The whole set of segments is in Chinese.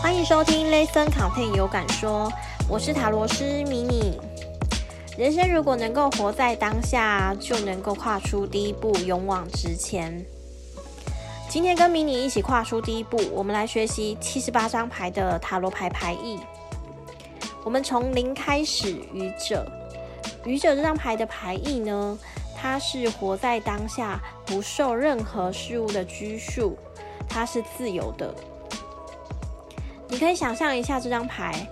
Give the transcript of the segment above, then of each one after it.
欢迎收听 ListenContent 有感说，我是塔罗师迷你。人生如果能够活在当下，就能够跨出第一步，勇往直前。今天跟迷你一起跨出第一步，我们来学习七十八张牌的塔罗牌牌意。我们从零开始，愚者。愚者这张牌的牌意呢，它是活在当下，不受任何事物的拘束，它是自由的。你可以想象一下这张牌。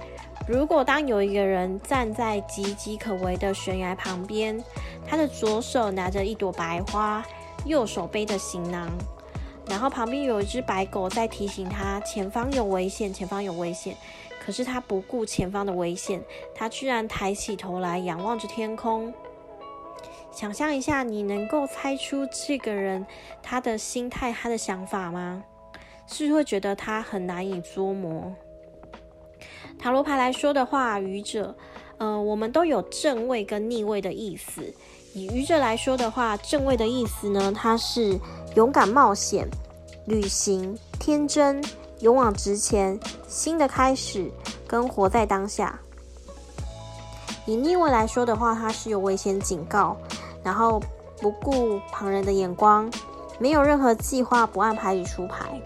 如果当有一个人站在岌岌可危的悬崖旁边，他的左手拿着一朵白花，右手背着行囊，然后旁边有一只白狗在提醒他前方有危险，前方有危险。可是他不顾前方的危险，他居然抬起头来仰望着天空。想象一下，你能够猜出这个人他的心态、他的想法吗？是会觉得他很难以捉摸？塔罗牌来说的话，愚者，呃，我们都有正位跟逆位的意思。以愚者来说的话，正位的意思呢，它是勇敢冒险、旅行、天真、勇往直前、新的开始跟活在当下。以逆位来说的话，它是有危险警告，然后不顾旁人的眼光，没有任何计划，不按牌理出牌。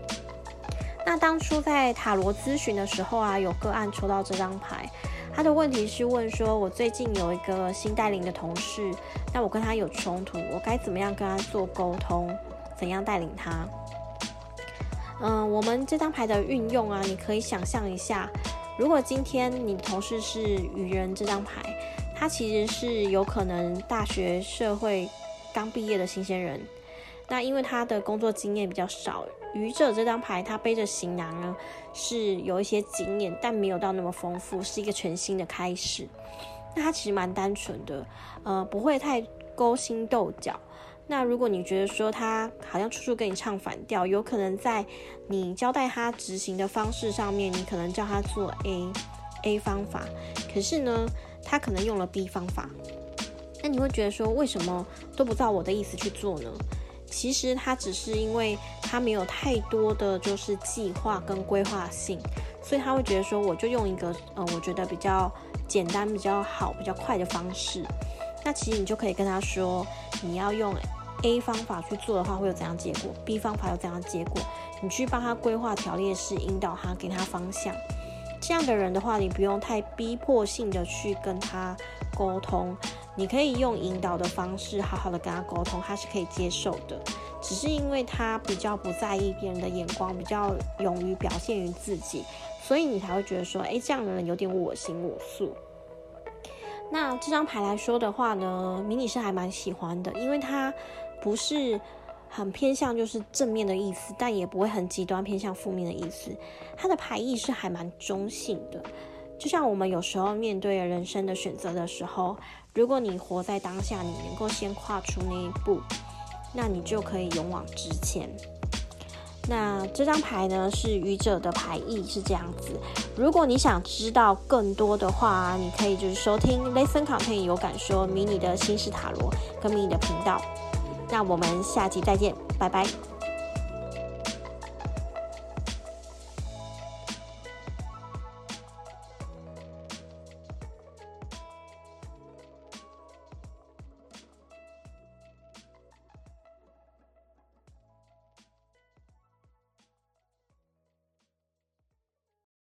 那当初在塔罗咨询的时候啊，有个案抽到这张牌，他的问题是问说，我最近有一个新带领的同事，那我跟他有冲突，我该怎么样跟他做沟通，怎样带领他？嗯，我们这张牌的运用啊，你可以想象一下，如果今天你同事是愚人这张牌，他其实是有可能大学社会刚毕业的新鲜人。那因为他的工作经验比较少，愚者这张牌他背着行囊呢，是有一些经验，但没有到那么丰富，是一个全新的开始。那他其实蛮单纯的，呃，不会太勾心斗角。那如果你觉得说他好像处处跟你唱反调，有可能在你交代他执行的方式上面，你可能叫他做 A A 方法，可是呢，他可能用了 B 方法。那你会觉得说，为什么都不照我的意思去做呢？其实他只是因为他没有太多的就是计划跟规划性，所以他会觉得说，我就用一个呃，我觉得比较简单、比较好、比较快的方式。那其实你就可以跟他说，你要用 A 方法去做的话，会有怎样结果？B 方法有怎样结果？你去帮他规划条列式，引导他，给他方向。这样的人的话，你不用太逼迫性的去跟他沟通。你可以用引导的方式，好好的跟他沟通，他是可以接受的。只是因为他比较不在意别人的眼光，比较勇于表现于自己，所以你才会觉得说，哎，这样的人有点我行我素。那这张牌来说的话呢，迷你是还蛮喜欢的，因为它不是很偏向就是正面的意思，但也不会很极端偏向负面的意思。它的牌意是还蛮中性的。就像我们有时候面对人生的选择的时候，如果你活在当下，你能够先跨出那一步，那你就可以勇往直前。那这张牌呢，是愚者的牌意是这样子。如果你想知道更多的话，你可以就是收听 ListenContent 有感说迷你的心事塔罗跟迷你的频道。那我们下期再见，拜拜。